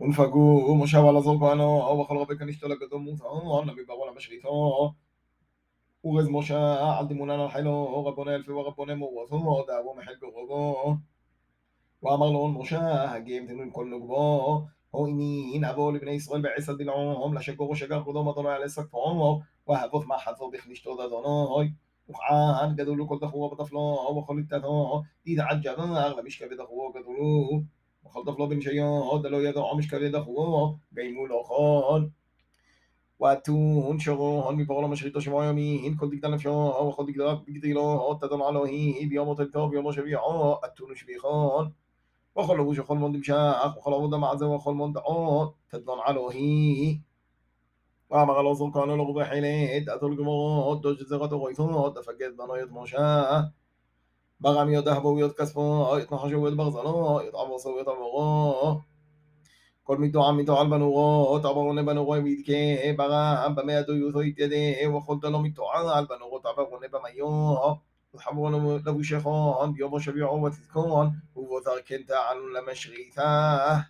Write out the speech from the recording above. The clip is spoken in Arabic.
ונפגעו משה ולעזור כהנו וכל רבי כנשתו לגדול מותו נביא ברון המשריתו ורז משה אל תמונן על חילו רבוני אלפי ורבוני מורתו דאבו מחל גרובו ואמר לו משה הגיעים תנוין כל נוגבו הויני נבוא לבני ישראל בעשר דלעום לשגור ושגר קודום אדוני על עסק פעומו ואהבות מחצו בכנשתו אדוני וכען גדולו כל דחורו בטפלו וכל איתתו תתעג'בר למשכבי דחורו גדולו وخلط في بن شيان دلو يدع مش كبير دخوه جيمول أخان وأتون شغوهن مبغلا مشريطة شمع يمين كل دك دلم شاها وخل دك دلم بقديلا تدل على هي بيوم تلكا بيوم شبيعا آه، آه، أتون شبيخان وخل وش خل من دمشاخ آه، وخل عوض معزة وخل من دعان تدل على هي وعم غلا صلقان لغب حيلات أتلقمات دوش زغط غيثات أفجد بنايت مشاه بغم يد هبو يد كسبو يتنحش يد بغزلو يتعبص ويتعبغو كل ميتو عم ميتو على بنوغو تعبغو نبنوغو يميتكي بغم بما يدو يثو يتيدي وخلت لو ميتو على بنوغو تعبغو نبميو وحبون لو شيخون يوم شبيعو وتذكون وذاك انت عن لمشغيثاه